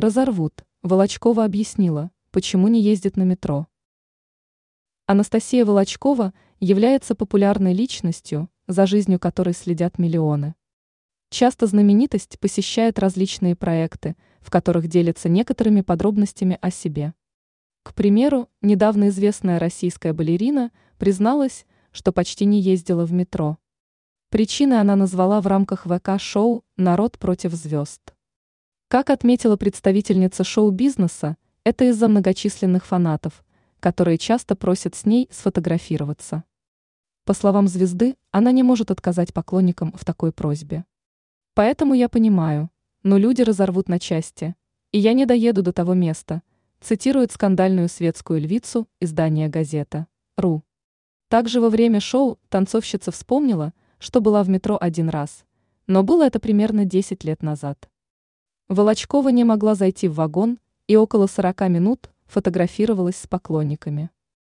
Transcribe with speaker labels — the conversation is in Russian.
Speaker 1: Разорвут. Волочкова объяснила, почему не ездит на метро. Анастасия Волочкова является популярной личностью, за жизнью которой следят миллионы. Часто знаменитость посещает различные проекты, в которых делится некоторыми подробностями о себе. К примеру, недавно известная российская балерина призналась, что почти не ездила в метро. Причины она назвала в рамках ВК-шоу «Народ против звезд». Как отметила представительница шоу-бизнеса, это из-за многочисленных фанатов, которые часто просят с ней сфотографироваться. По словам звезды, она не может отказать поклонникам в такой просьбе. Поэтому я понимаю, но люди разорвут на части, и я не доеду до того места, цитирует скандальную светскую львицу издания «Газета». РУ. Также во время шоу танцовщица вспомнила, что была в метро один раз, но было это примерно 10 лет назад. Волочкова не могла зайти в вагон и около 40 минут фотографировалась с поклонниками.